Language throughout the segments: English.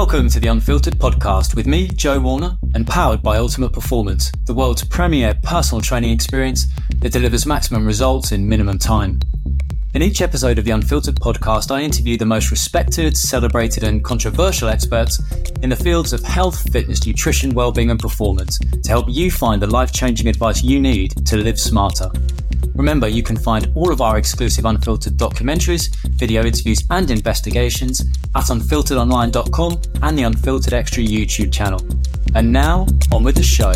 Welcome to the Unfiltered podcast with me, Joe Warner, and powered by Ultimate Performance, the world's premier personal training experience that delivers maximum results in minimum time. In each episode of the Unfiltered podcast, I interview the most respected, celebrated, and controversial experts in the fields of health, fitness, nutrition, well-being, and performance to help you find the life-changing advice you need to live smarter. Remember, you can find all of our exclusive unfiltered documentaries, video interviews, and investigations at unfilteredonline.com and the Unfiltered Extra YouTube channel. And now, on with the show.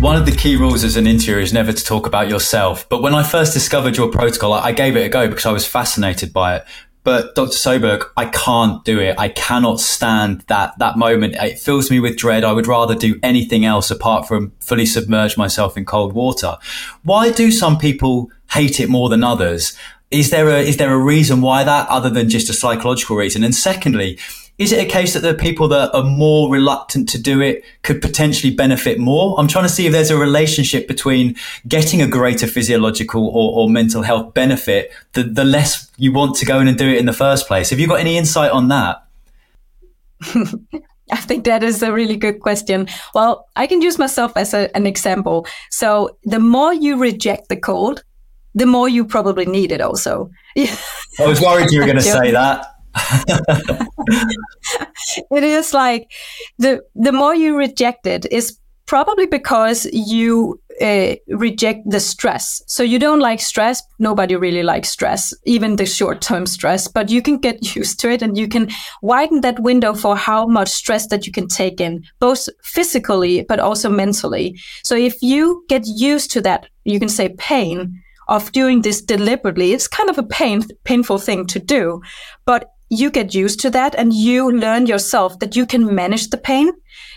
One of the key rules as an interviewer is never to talk about yourself. But when I first discovered your protocol, I gave it a go because I was fascinated by it. But Dr. Soberg, I can't do it. I cannot stand that that moment. It fills me with dread. I would rather do anything else apart from fully submerge myself in cold water. Why do some people hate it more than others? Is there a is there a reason why that other than just a psychological reason? And secondly, is it a case that the people that are more reluctant to do it could potentially benefit more? I'm trying to see if there's a relationship between getting a greater physiological or, or mental health benefit, the, the less you want to go in and do it in the first place. Have you got any insight on that? I think that is a really good question. Well, I can use myself as a, an example. So the more you reject the cold, the more you probably need it also. I was worried you were going to say that. it is like the the more you reject it is probably because you uh, reject the stress. So you don't like stress. Nobody really likes stress, even the short term stress, but you can get used to it and you can widen that window for how much stress that you can take in, both physically, but also mentally. So if you get used to that, you can say pain of doing this deliberately. It's kind of a pain, painful thing to do, but you get used to that and you learn yourself that you can manage the pain.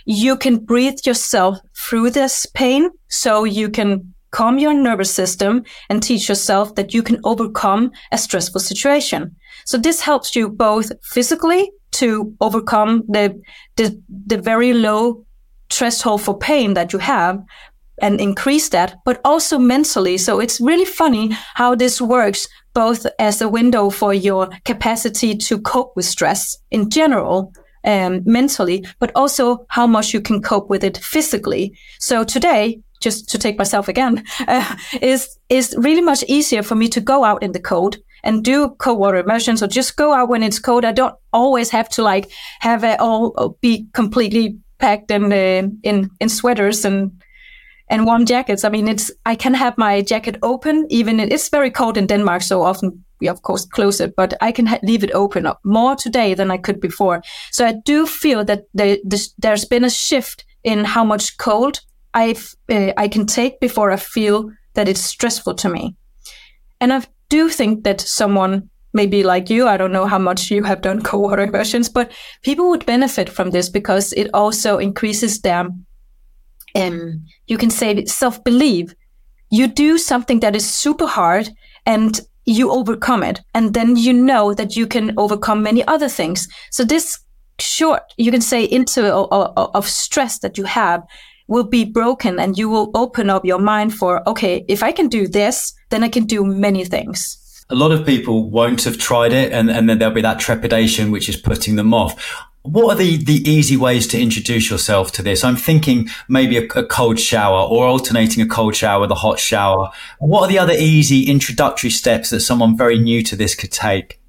You can breathe yourself through this pain so you can calm your nervous system and teach yourself that you can overcome a stressful situation. So this helps you both physically to overcome the, the, the very low threshold for pain that you have and increase that, but also mentally. So it's really funny how this works both as a window for your capacity to cope with stress in general, um, mentally, but also how much you can cope with it physically. So today, just to take myself again, uh, is is really much easier for me to go out in the cold and do cold water immersions or just go out when it's cold. I don't always have to like have it all be completely packed in uh, in in sweaters and and warm jackets. I mean, it's I can have my jacket open even it's very cold in Denmark, so often we of course close it, but I can ha- leave it open more today than I could before. So I do feel that the, the, there's been a shift in how much cold I uh, I can take before I feel that it's stressful to me. And I do think that someone maybe like you, I don't know how much you have done cold water immersions, but people would benefit from this because it also increases their um, you can say self belief. You do something that is super hard and you overcome it. And then you know that you can overcome many other things. So this short, you can say into of stress that you have will be broken and you will open up your mind for, okay, if I can do this, then I can do many things a lot of people won't have tried it and, and then there'll be that trepidation which is putting them off what are the, the easy ways to introduce yourself to this? I'm thinking maybe a, a, cold shower or alternating a cold shower with a hot shower. What are the other easy introductory steps that someone very new to this could take?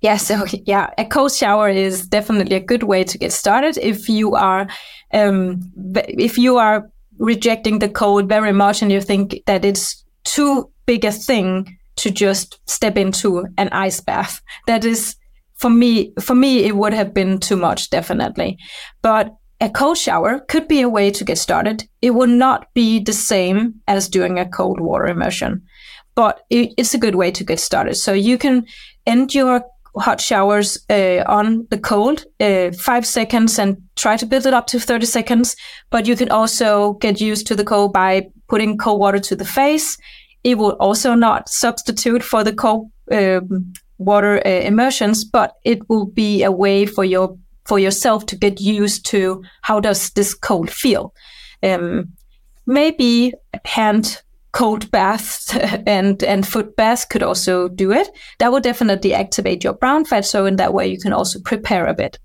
Yeah, so yeah, a cold shower is definitely a good way to get started if you are um, if you are rejecting the cold very much and you think that it's too big a thing to just step into an ice bath. That is for me, for me, it would have been too much, definitely. But a cold shower could be a way to get started. It will not be the same as doing a cold water immersion, but it, it's a good way to get started. So you can end your hot showers uh, on the cold, uh, five seconds, and try to build it up to 30 seconds. But you can also get used to the cold by putting cold water to the face. It will also not substitute for the cold um, water uh, immersions, but it will be a way for your for yourself to get used to how does this cold feel. Um, maybe hand cold baths and and foot baths could also do it. That will definitely activate your brown fat. So in that way, you can also prepare a bit.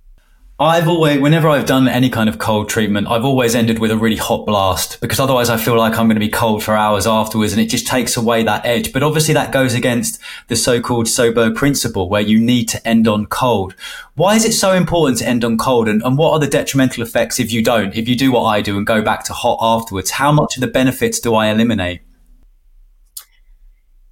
I've always, whenever I've done any kind of cold treatment, I've always ended with a really hot blast because otherwise I feel like I'm going to be cold for hours afterwards and it just takes away that edge. But obviously that goes against the so-called Soberg principle where you need to end on cold. Why is it so important to end on cold? And, and what are the detrimental effects if you don't? If you do what I do and go back to hot afterwards, how much of the benefits do I eliminate?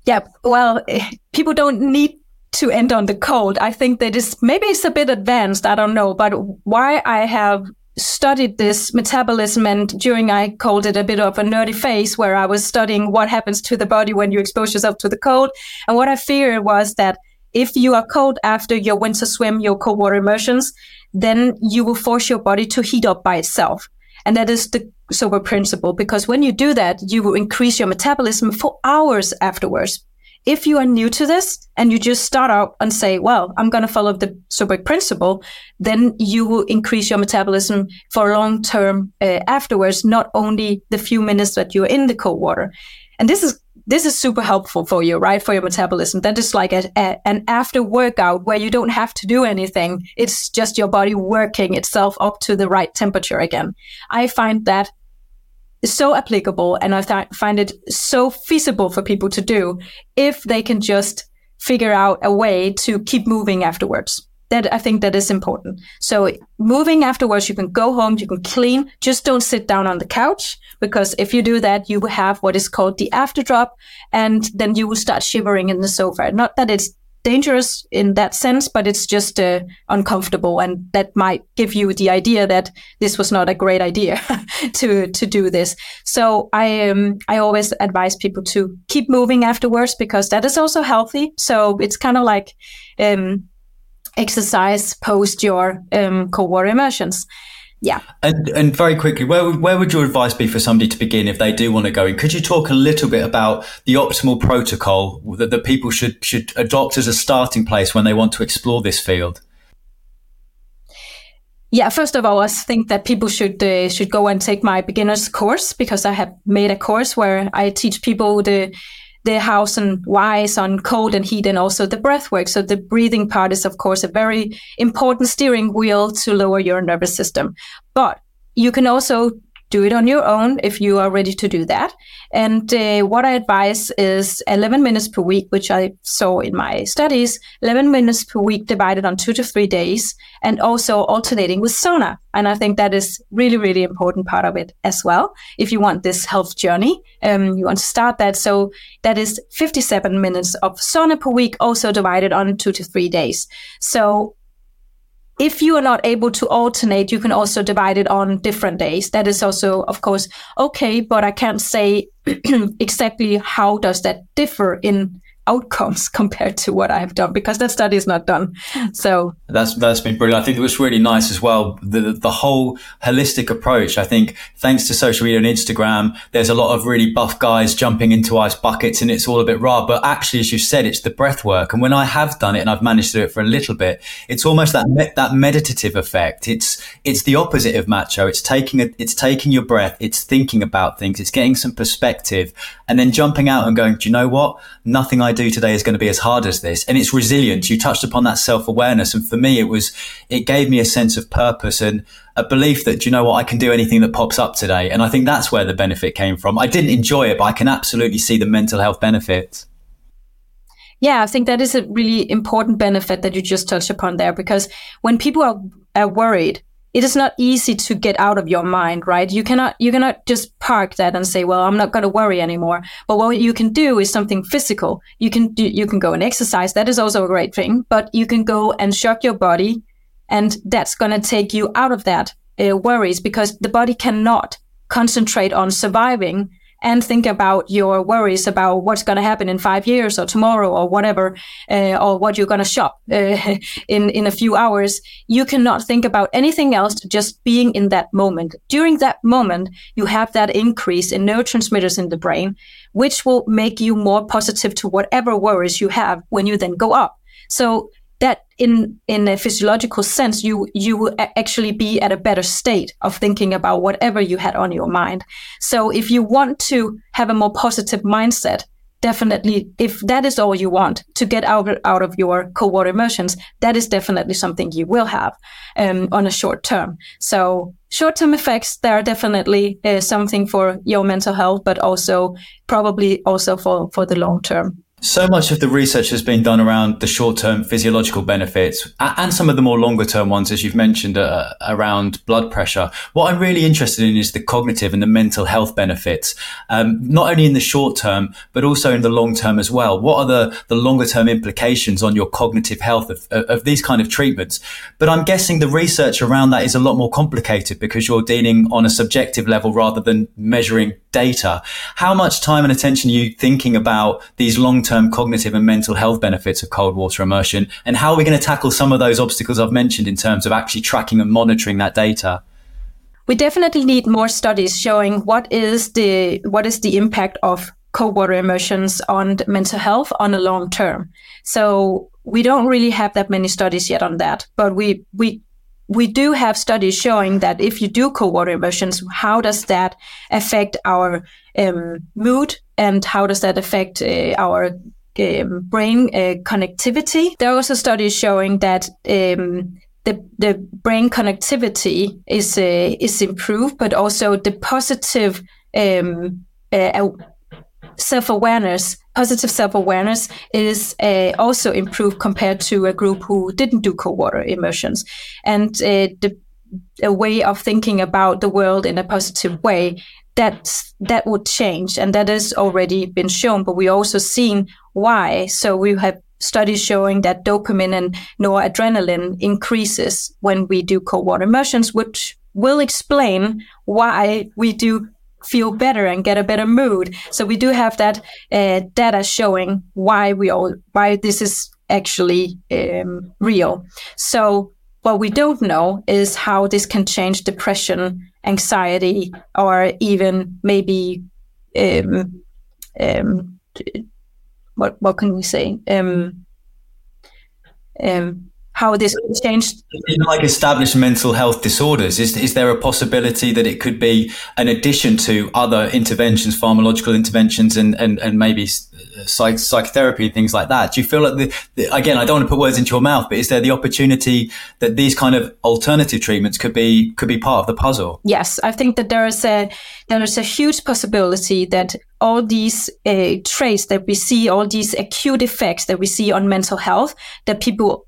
Yeah, well, eh, people don't need to end on the cold. I think that is maybe it's a bit advanced. I don't know, but why I have studied this metabolism and during I called it a bit of a nerdy phase where I was studying what happens to the body when you expose yourself to the cold. And what I feared was that if you are cold after your winter swim, your cold water immersions, then you will force your body to heat up by itself. And that is the Soberg principle because when you do that, you will increase your metabolism for hours afterwards if you are new to this and you just start out and say, well, I'm going to follow the Soberg principle, then you will increase your metabolism for long term uh, afterwards, not only the few minutes that you're in the cold water. And this is this is super helpful for you, right? For your metabolism. That is like a, a, an after workout where you don't have to do anything. It's just your body working itself up to the right temperature again. I find that so applicable and I th- find it so feasible for people to do if they can just figure out a way to keep moving afterwards. That I think that is important. So moving afterwards, you can go home, you can clean, just don't sit down on the couch because if you do that, you will have what is called the after drop and then you will start shivering in the sofa. Not that it's dangerous in that sense, but it's just uh, uncomfortable, and that might give you the idea that this was not a great idea to to do this. So I um, I always advise people to keep moving afterwards because that is also healthy. So it's kind of like um, exercise post your um, water immersions yeah. And and very quickly, where where would your advice be for somebody to begin if they do want to go in? Could you talk a little bit about the optimal protocol that, that people should should adopt as a starting place when they want to explore this field? Yeah, first of all, I think that people should uh, should go and take my beginners course because I have made a course where I teach people the the house and whys on cold and heat and also the breath work. So the breathing part is, of course, a very important steering wheel to lower your nervous system. But you can also do it on your own if you are ready to do that. And uh, what I advise is 11 minutes per week, which I saw in my studies, 11 minutes per week divided on two to three days, and also alternating with sauna. And I think that is really, really important part of it as well. If you want this health journey, um, you want to start that. So that is 57 minutes of sauna per week, also divided on two to three days. So if you are not able to alternate, you can also divide it on different days. That is also, of course, okay, but I can't say exactly how does that differ in outcomes compared to what I have done because that study is not done. So that's that's been brilliant. I think it was really nice as well. The the whole holistic approach. I think thanks to social media and Instagram, there's a lot of really buff guys jumping into ice buckets and it's all a bit raw. But actually, as you said, it's the breath work. And when I have done it and I've managed to do it for a little bit, it's almost that me- that meditative effect. It's it's the opposite of macho. It's taking a, it's taking your breath. It's thinking about things. It's getting some perspective and then jumping out and going, do you know what? Nothing I do today is going to be as hard as this. And it's resilience. You touched upon that self awareness. And for me, it was, it gave me a sense of purpose and a belief that, you know what? I can do anything that pops up today. And I think that's where the benefit came from. I didn't enjoy it, but I can absolutely see the mental health benefits. Yeah, I think that is a really important benefit that you just touched upon there because when people are, are worried, it is not easy to get out of your mind, right? You cannot you cannot just park that and say, "Well, I'm not going to worry anymore." But what you can do is something physical. You can do, you can go and exercise. That is also a great thing. But you can go and shock your body, and that's going to take you out of that uh, worries because the body cannot concentrate on surviving and think about your worries about what's going to happen in five years or tomorrow or whatever, uh, or what you're going to shop uh, in in a few hours. You cannot think about anything else. Just being in that moment. During that moment, you have that increase in neurotransmitters in the brain, which will make you more positive to whatever worries you have when you then go up. So in in a physiological sense you you will actually be at a better state of thinking about whatever you had on your mind. So if you want to have a more positive mindset definitely if that is all you want to get out, out of your cold water immersions that is definitely something you will have um, on a short term. So short term effects there are definitely uh, something for your mental health but also probably also for for the long term so much of the research has been done around the short term physiological benefits and some of the more longer term ones, as you've mentioned, uh, around blood pressure. What I'm really interested in is the cognitive and the mental health benefits, um, not only in the short term, but also in the long term as well. What are the, the longer term implications on your cognitive health of, of these kind of treatments? But I'm guessing the research around that is a lot more complicated because you're dealing on a subjective level rather than measuring data. How much time and attention are you thinking about these long term cognitive and mental health benefits of cold water immersion? And how are we going to tackle some of those obstacles I've mentioned in terms of actually tracking and monitoring that data? We definitely need more studies showing what is the what is the impact of cold water immersions on mental health on a long term. So we don't really have that many studies yet on that, but we we we do have studies showing that if you do cold water immersions, how does that affect our um, mood and how does that affect uh, our um, brain uh, connectivity? There are also studies showing that um, the, the brain connectivity is uh, is improved, but also the positive um, uh, self awareness, positive self awareness is uh, also improved compared to a group who didn't do cold water immersions. And uh, the a way of thinking about the world in a positive way that that would change and that has already been shown but we also seen why so we have studies showing that dopamine and noradrenaline increases when we do cold water immersions which will explain why we do feel better and get a better mood. So we do have that uh, data showing why we all why this is actually um, real. So what we don't know is how this can change depression, anxiety, or even maybe um, um, what what can we say? Um, um, how this changed. In like established mental health disorders, is, is there a possibility that it could be an addition to other interventions, pharmacological interventions, and, and, and maybe psych, psychotherapy and things like that? Do you feel like, the, the, again, I don't want to put words into your mouth, but is there the opportunity that these kind of alternative treatments could be could be part of the puzzle? Yes, I think that there is a there is a huge possibility that all these uh, traits that we see, all these acute effects that we see on mental health, that people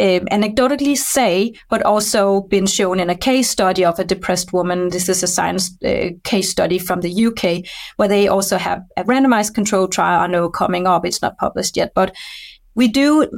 um, anecdotally say, but also been shown in a case study of a depressed woman. This is a science uh, case study from the UK, where they also have a randomized control trial. I know coming up, it's not published yet, but we do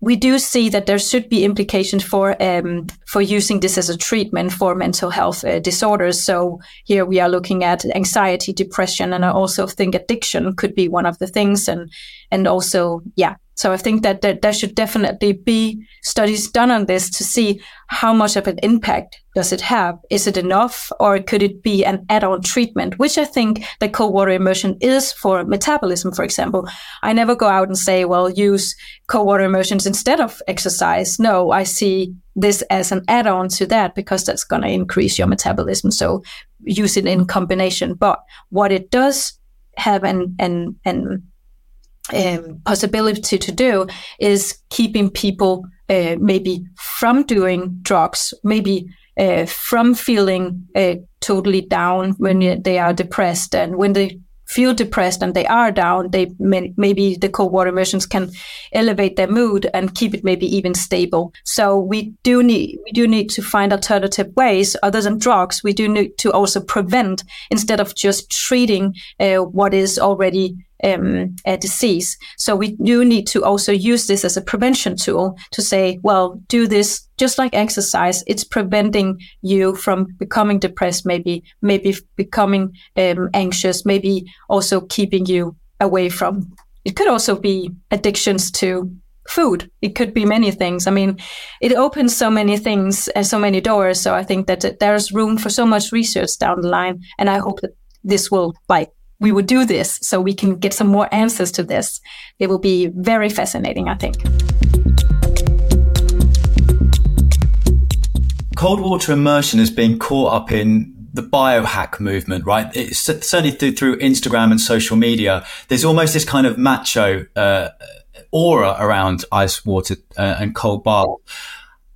we do see that there should be implications for um, for using this as a treatment for mental health uh, disorders. So here we are looking at anxiety, depression, and I also think addiction could be one of the things, and and also yeah, so I think that, that there should definitely be studies done on this to see how much of an impact does it have. Is it enough or could it be an add-on treatment, which I think the cold water immersion is for metabolism, for example. I never go out and say, well, use cold water immersions instead of exercise. No, I see this as an add-on to that because that's going to increase your metabolism. So use it in combination. But what it does have and and and um, possibility to do is keeping people uh, maybe from doing drugs, maybe uh, from feeling uh, totally down when they are depressed, and when they feel depressed and they are down, they may, maybe the cold water immersions can elevate their mood and keep it maybe even stable. So we do need we do need to find alternative ways other than drugs. We do need to also prevent instead of just treating uh, what is already um, disease. So we do need to also use this as a prevention tool to say, well, do this just like exercise. It's preventing you from becoming depressed, maybe, maybe becoming um, anxious, maybe also keeping you away from. It could also be addictions to food. It could be many things. I mean, it opens so many things and so many doors. So I think that there's room for so much research down the line, and I hope that this will like we would do this so we can get some more answers to this. It will be very fascinating, I think. Cold water immersion has been caught up in the biohack movement, right? It's certainly through, through Instagram and social media. There's almost this kind of macho uh, aura around ice water uh, and cold bath.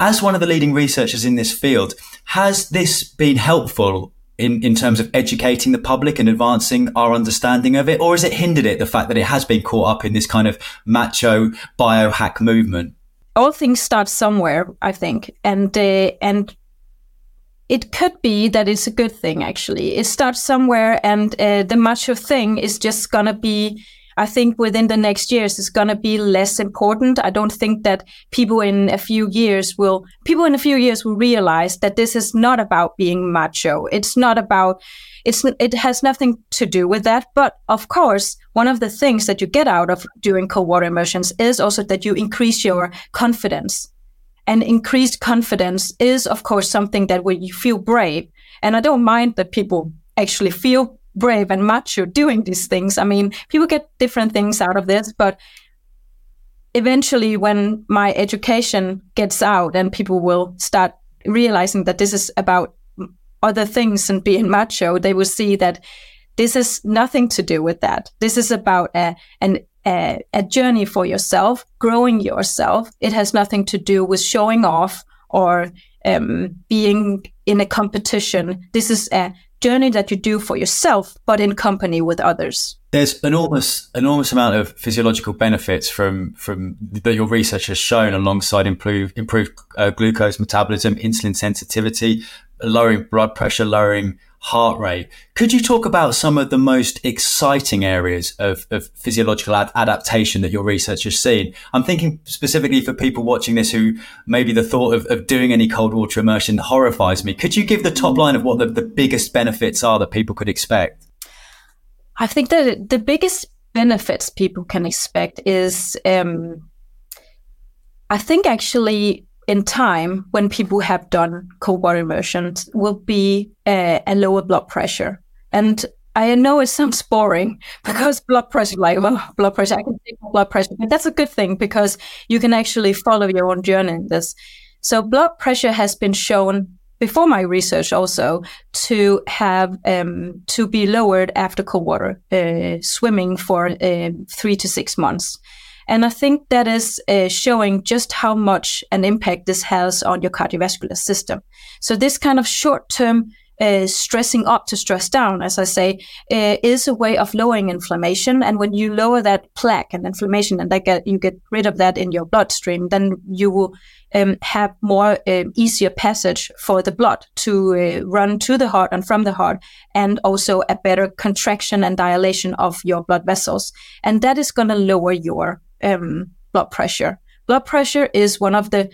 As one of the leading researchers in this field, has this been helpful in, in terms of educating the public and advancing our understanding of it? Or has it hindered it, the fact that it has been caught up in this kind of macho biohack movement? All things start somewhere, I think. And, uh, and it could be that it's a good thing, actually. It starts somewhere, and uh, the macho thing is just going to be I think within the next years it's going to be less important. I don't think that people in a few years will people in a few years will realize that this is not about being macho. It's not about it's it has nothing to do with that. But of course, one of the things that you get out of doing cold water immersions is also that you increase your confidence. And increased confidence is, of course, something that when you feel brave, and I don't mind that people actually feel brave and macho doing these things. I mean, people get different things out of this, but eventually, when my education gets out and people will start realizing that this is about other things and being macho, they will see that this is nothing to do with that. This is about a, an, a, a journey for yourself, growing yourself. It has nothing to do with showing off or um, being in a competition. This is a journey that you do for yourself, but in company with others. There's enormous, enormous amount of physiological benefits from from that your research has shown, alongside improved improved uh, glucose metabolism, insulin sensitivity, lowering blood pressure, lowering heart rate. Could you talk about some of the most exciting areas of, of physiological ad- adaptation that your research has seen? I'm thinking specifically for people watching this who maybe the thought of, of doing any cold water immersion horrifies me. Could you give the top line of what the, the biggest benefits are that people could expect? I think that the biggest benefits people can expect is, um, I think actually in time when people have done cold water immersions will be a, a lower blood pressure. And I know it sounds boring because blood pressure, like, well, blood pressure, I can take blood pressure, but that's a good thing because you can actually follow your own journey in this. So blood pressure has been shown before my research also to have um, to be lowered after cold water uh, swimming for uh, three to six months. And I think that is uh, showing just how much an impact this has on your cardiovascular system. So this kind of short term uh, stressing up to stress down, as I say, uh, is a way of lowering inflammation. And when you lower that plaque and inflammation, and get, you get rid of that in your bloodstream, then you will um, have more um, easier passage for the blood to uh, run to the heart and from the heart, and also a better contraction and dilation of your blood vessels. And that is going to lower your um, blood pressure. Blood pressure is one of the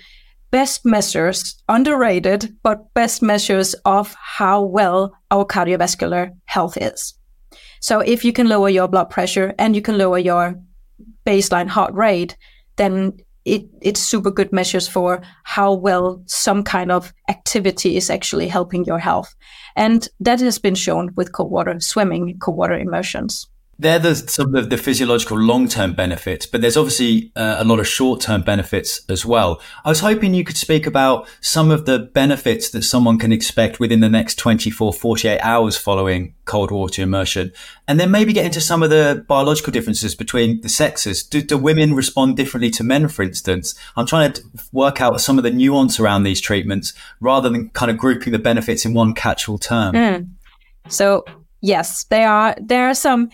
best measures, underrated, but best measures of how well our cardiovascular health is. So if you can lower your blood pressure and you can lower your baseline heart rate, then it, it's super good measures for how well some kind of activity is actually helping your health. And that has been shown with cold water swimming, cold water immersions they're the some of the physiological long term benefits, but there's obviously uh, a lot of short term benefits as well. I was hoping you could speak about some of the benefits that someone can expect within the next 24, 48 hours following cold water immersion, and then maybe get into some of the biological differences between the sexes. Do, do women respond differently to men, for instance? I'm trying to work out some of the nuance around these treatments rather than kind of grouping the benefits in one catch all term. Mm. So, yes, there are, there are some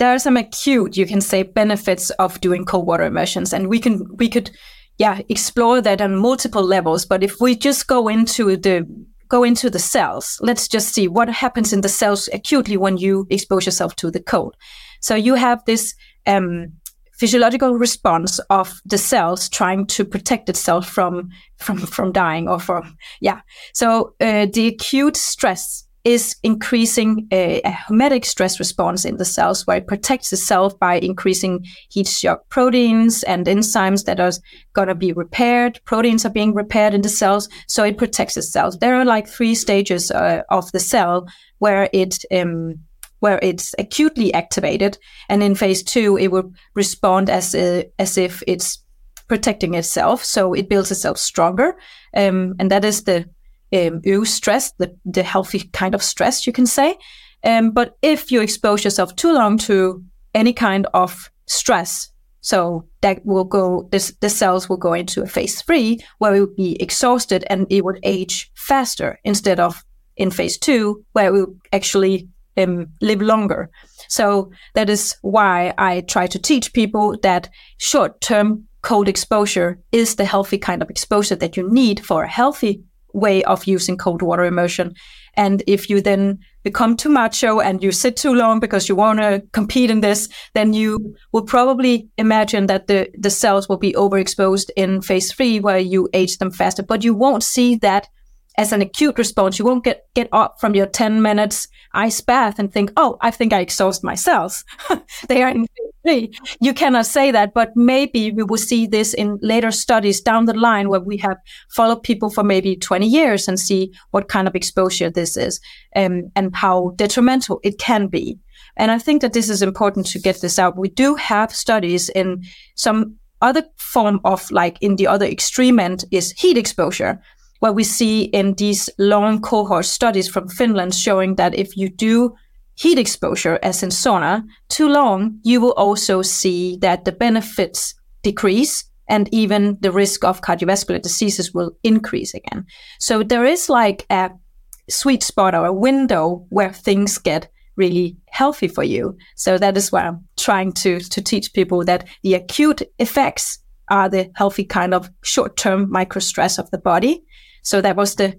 there are some acute, you can say, benefits of doing cold water immersions, and we can we could, yeah, explore that on multiple levels. But if we just go into the go into the cells, let's just see what happens in the cells acutely when you expose yourself to the cold. So you have this um, physiological response of the cells trying to protect itself from from from dying or from yeah. So uh, the acute stress is increasing a, a, hormetic stress response in the cells where it protects cell by increasing heat shock proteins and enzymes that are going to be repaired. Proteins are being repaired in the cells, so it protects the cells. There are like three stages uh, of the cell where it um, where it's acutely activated, and in phase two, it will respond as a, as if it's protecting itself. So it builds itself stronger, um, and that is the um, stress, the, the healthy kind of stress, you can say. Um, but if you expose yourself too long to any kind of stress, so that will go, this, the cells will go into a phase three where it will be exhausted and it would age faster instead of in phase two where it will actually um, live longer. So that is why I try to teach people that short term cold exposure is the healthy kind of exposure that you need for a healthy way of using cold water immersion. And if you then become too macho and you sit too long because you want to compete in this, then you will probably imagine that the, the cells will be overexposed in phase three where you age them faster. But you won't see that as an acute response. You won't get, get up from your 10 minutes ice bath and think, oh, I think I exhaust my cells. they are in three. You cannot say that, but maybe we will see this in later studies down the line where we have followed people for maybe 20 years and see what kind of exposure this is um, and how detrimental it can be. And I think that this is important to get this out. We do have studies in some other form of like in the other extreme end is heat exposure what we see in these long cohort studies from Finland showing that if you do heat exposure, as in sauna, too long, you will also see that the benefits decrease and even the risk of cardiovascular diseases will increase again. So there is like a sweet spot or a window where things get really healthy for you. So that is why I'm trying to, to teach people that the acute effects are the healthy kind of short-term micro stress of the body so that was the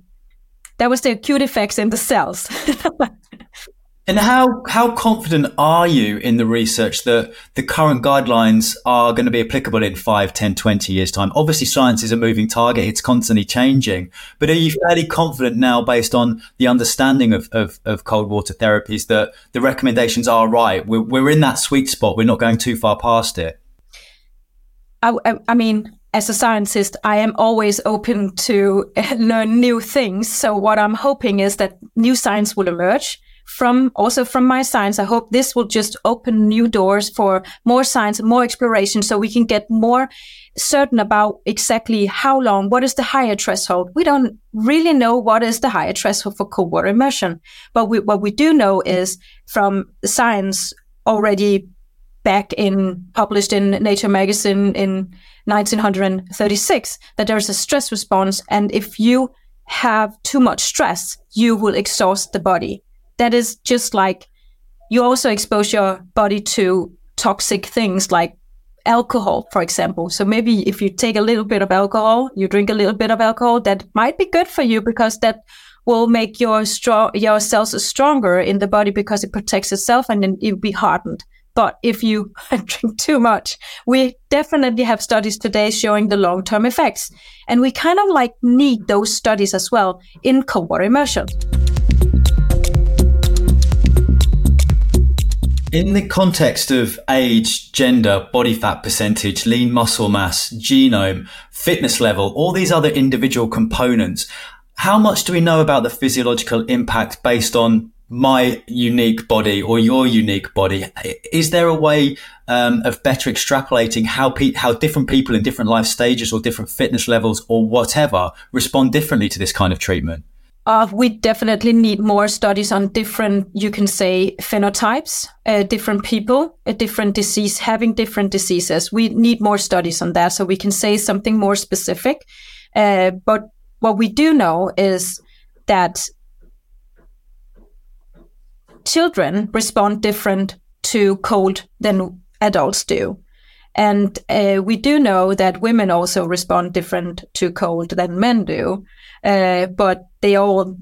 that was the acute effects in the cells. and how how confident are you in the research that the current guidelines are going to be applicable in 5, 10, 20 years time? Obviously science is a moving target, it's constantly changing. But are you fairly confident now based on the understanding of, of, of cold water therapies that the recommendations are right? We're, we're in that sweet spot. We're not going too far past it. I, I mean, as a scientist, I am always open to eh, learn new things. So what I'm hoping is that new science will emerge from also from my science. I hope this will just open new doors for more science more exploration so we can get more certain about exactly how long, what is the higher threshold. We don't really know what is the higher threshold for cold water immersion. But we, what we do know is from science already back in published in Nature magazine in 1936 that there's a stress response. And if you have too much stress, you will exhaust the body. That is just like you also expose your body to toxic things like alcohol, for example. So maybe if you take a little bit of alcohol, you drink a little bit of alcohol, that might be good for you because that will make your your cells stronger in the body because it protects itself and then you'll be hardened. But if you drink too much, we definitely have studies today showing the long term effects. And we kind of like need those studies as well in cold water immersion. In the context of age, gender, body fat percentage, lean muscle mass, genome, fitness level, all these other individual components, how much do we know about the physiological impact based on my unique body or your unique body. Is there a way um, of better extrapolating how pe- how different people in different life stages or different fitness levels or whatever respond differently to this kind of treatment? Uh, we definitely need more studies on different, you can say, phenotypes, uh, different people, a different disease, having different diseases. We need more studies on that so we can say something more specific. Uh, but what we do know is that children respond different to cold than adults do. And uh, we do know that women also respond different to cold than men do. Uh, but they all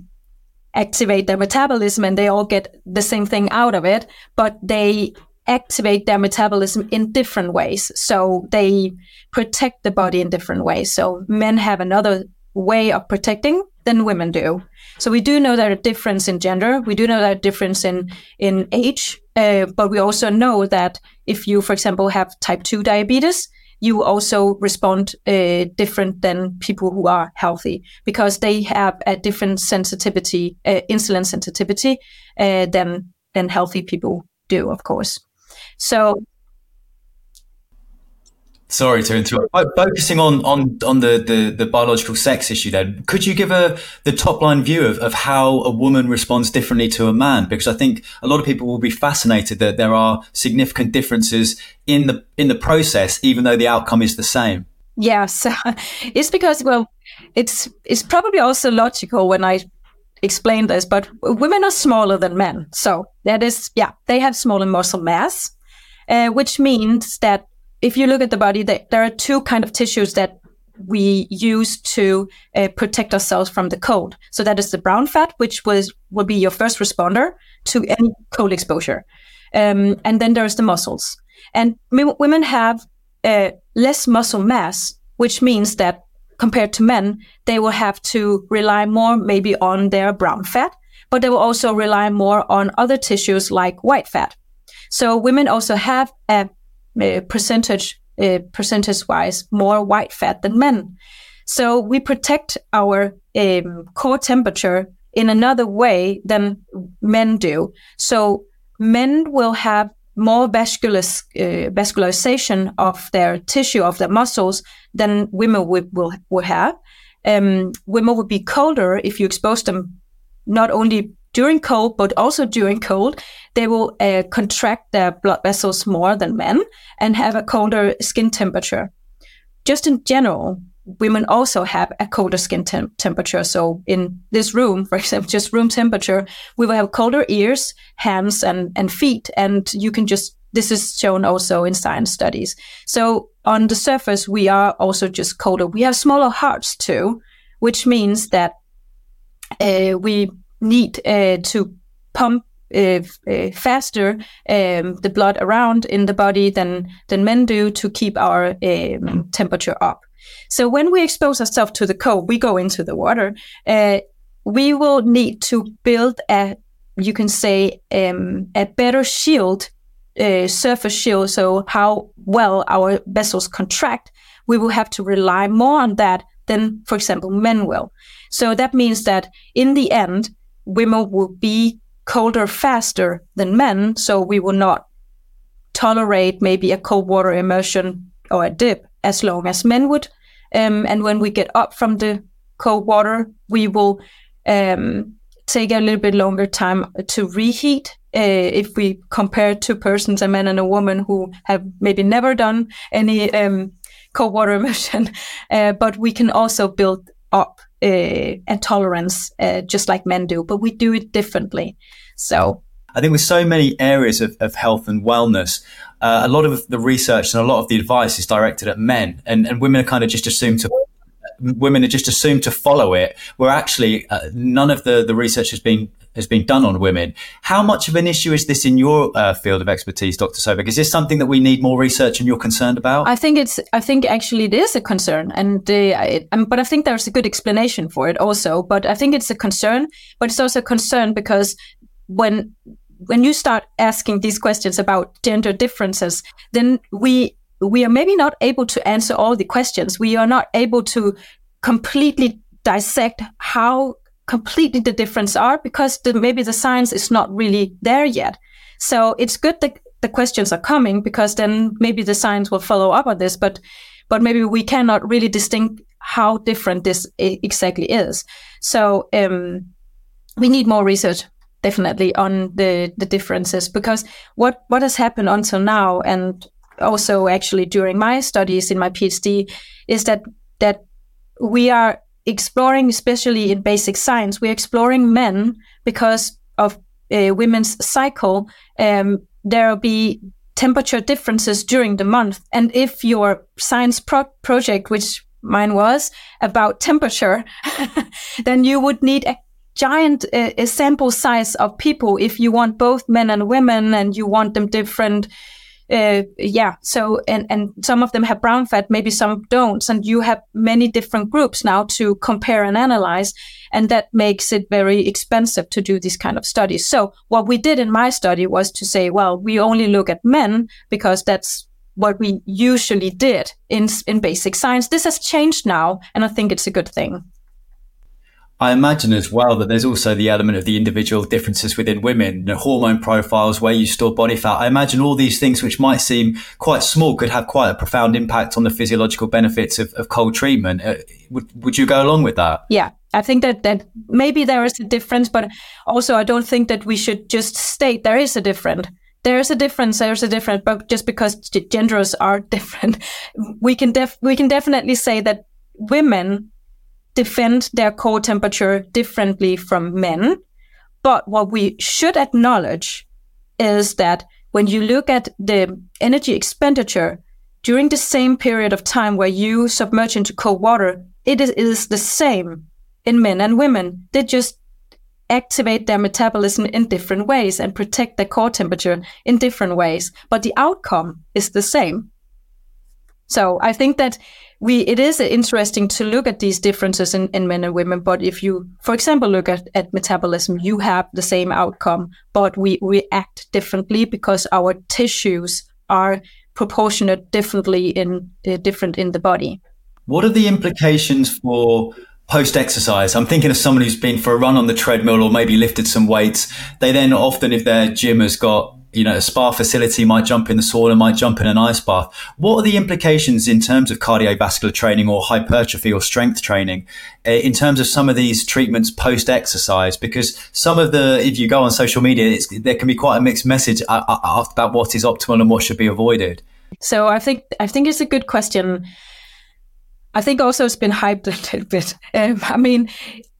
activate their metabolism and they all get the same thing out of it, but they activate their metabolism in different ways. So they protect the body in different ways. So men have another way of protecting than women do. So we do know that a difference in gender. We do know that a difference in in age. Uh, but we also know that if you, for example, have type two diabetes, you also respond uh, different than people who are healthy because they have a different sensitivity, uh, insulin sensitivity, uh, than than healthy people do, of course. So Sorry to interrupt. Focusing on on on the, the, the biological sex issue, then could you give a the top line view of, of how a woman responds differently to a man? Because I think a lot of people will be fascinated that there are significant differences in the in the process, even though the outcome is the same. Yes, it's because well, it's it's probably also logical when I explain this, but women are smaller than men, so that is yeah, they have smaller muscle mass, uh, which means that if you look at the body, there are two kind of tissues that we use to uh, protect ourselves from the cold. So that is the brown fat, which was will be your first responder to any cold exposure, um, and then there's the muscles. And m- women have uh, less muscle mass, which means that compared to men, they will have to rely more maybe on their brown fat, but they will also rely more on other tissues like white fat. So women also have a uh, percentage uh, percentage wise more white fat than men. So we protect our um, core temperature in another way than men do. So men will have more vascular, uh, vascularization of their tissue, of their muscles, than women will, will, will have. Um, women will be colder if you expose them not only during cold, but also during cold, they will uh, contract their blood vessels more than men and have a colder skin temperature. Just in general, women also have a colder skin tem- temperature. So in this room, for example, just room temperature, we will have colder ears, hands, and, and feet. And you can just, this is shown also in science studies. So on the surface, we are also just colder. We have smaller hearts too, which means that uh, we need uh, to pump uh, uh, faster um, the blood around in the body than than men do to keep our um, temperature up. So when we expose ourselves to the cold, we go into the water. Uh, we will need to build a, you can say, um, a better shield, uh, surface shield. So how well our vessels contract, we will have to rely more on that than, for example, men will. So that means that in the end, women will be colder faster than men, so we will not tolerate maybe a cold water immersion or a dip as long as men would. Um, and when we get up from the cold water, we will um, take a little bit longer time to reheat. Uh, if we compare two persons, a man and a woman who have maybe never done any um, cold water immersion, uh, but we can also build up uh, and tolerance uh, just like men do, but we do it differently. So I think with so many areas of, of health and wellness, uh, a lot of the research and a lot of the advice is directed at men, and, and women are kind of just assumed to women are just assumed to follow it. Where actually uh, none of the the research has been has been done on women. How much of an issue is this in your uh, field of expertise, Dr. Soberg? Is this something that we need more research and you're concerned about? I think it's. I think actually it is a concern, and uh, um, but I think there's a good explanation for it also. But I think it's a concern, but it's also a concern because when when you start asking these questions about gender differences, then we we are maybe not able to answer all the questions. We are not able to completely dissect how completely the difference are because the, maybe the science is not really there yet. So it's good that the questions are coming because then maybe the science will follow up on this, but but maybe we cannot really distinct how different this exactly is. So um, we need more research definitely on the the differences because what what has happened until now and also actually during my studies in my PhD is that that we are exploring, especially in basic science, we're exploring men because of uh, women's cycle. Um, there will be temperature differences during the month. And if your science pro- project, which mine was about temperature, then you would need a giant uh, sample size of people if you want both men and women and you want them different uh, yeah so and and some of them have brown fat maybe some don't. And you have many different groups now to compare and analyze and that makes it very expensive to do these kind of studies. So what we did in my study was to say well we only look at men because that's what we usually did in in basic science. This has changed now and i think it's a good thing I imagine as well that there's also the element of the individual differences within women, the hormone profiles, where you store body fat. I imagine all these things, which might seem quite small, could have quite a profound impact on the physiological benefits of, of cold treatment. Uh, would, would you go along with that? Yeah, I think that, that maybe there is a difference, but also I don't think that we should just state there is a difference. There's a difference. There's a difference, but just because genders are different, we can def- we can definitely say that women defend their core temperature differently from men. But what we should acknowledge is that when you look at the energy expenditure during the same period of time where you submerge into cold water, it is, it is the same in men and women. They just activate their metabolism in different ways and protect their core temperature in different ways. But the outcome is the same. So I think that we it is interesting to look at these differences in, in men and women. But if you, for example, look at, at metabolism, you have the same outcome, but we react differently because our tissues are proportionate differently in uh, different in the body. What are the implications for post exercise? I'm thinking of someone who's been for a run on the treadmill or maybe lifted some weights. They then often, if their gym has got you know, a spa facility might jump in the sauna, might jump in an ice bath. What are the implications in terms of cardiovascular training or hypertrophy or strength training eh, in terms of some of these treatments post exercise? Because some of the, if you go on social media, there can be quite a mixed message uh, uh, uh, about what is optimal and what should be avoided. So I think I think it's a good question. I think also it's been hyped a little bit. Um, I mean,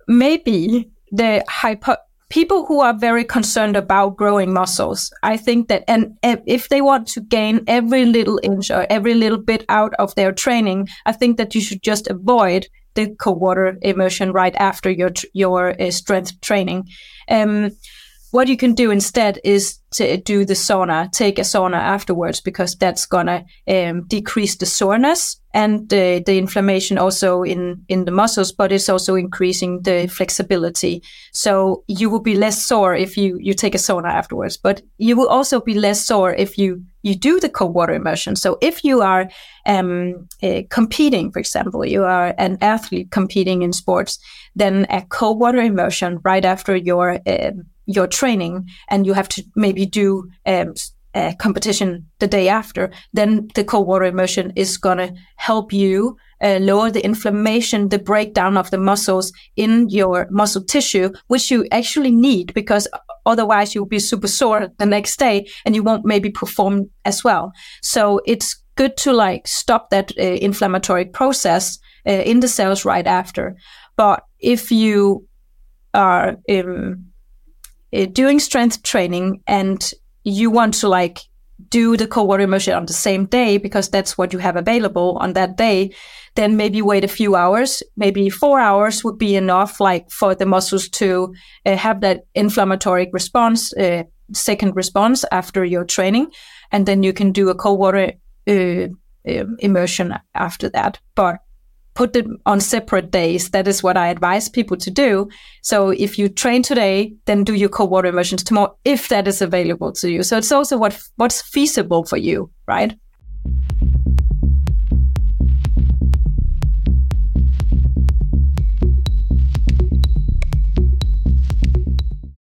maybe the hyper people who are very concerned about growing muscles, I think that, and if they want to gain every little inch or every little bit out of their training, I think that you should just avoid the cold water immersion right after your your uh, strength training. Um, what you can do instead is to do the sauna, take a sauna afterwards, because that's gonna um, decrease the soreness and the, the inflammation also in, in the muscles, but it's also increasing the flexibility. So you will be less sore if you, you take a sauna afterwards, but you will also be less sore if you, you do the cold water immersion. So if you are um, uh, competing, for example, you are an athlete competing in sports, then a cold water immersion right after your uh, your training and you have to maybe do um, a competition the day after, then the cold water immersion is going to help you uh, lower the inflammation, the breakdown of the muscles in your muscle tissue, which you actually need because otherwise you'll be super sore the next day and you won't maybe perform as well. So it's good to like stop that uh, inflammatory process uh, in the cells right after. But if you are um, doing strength training and you want to like do the cold water immersion on the same day because that's what you have available on that day, then maybe wait a few hours. Maybe four hours would be enough, like for the muscles to uh, have that inflammatory response, uh, second response after your training, and then you can do a cold water uh, uh immersion after that. But put them on separate days. That is what I advise people to do. So if you train today, then do your cold water immersions tomorrow if that is available to you. So it's also what what's feasible for you, right?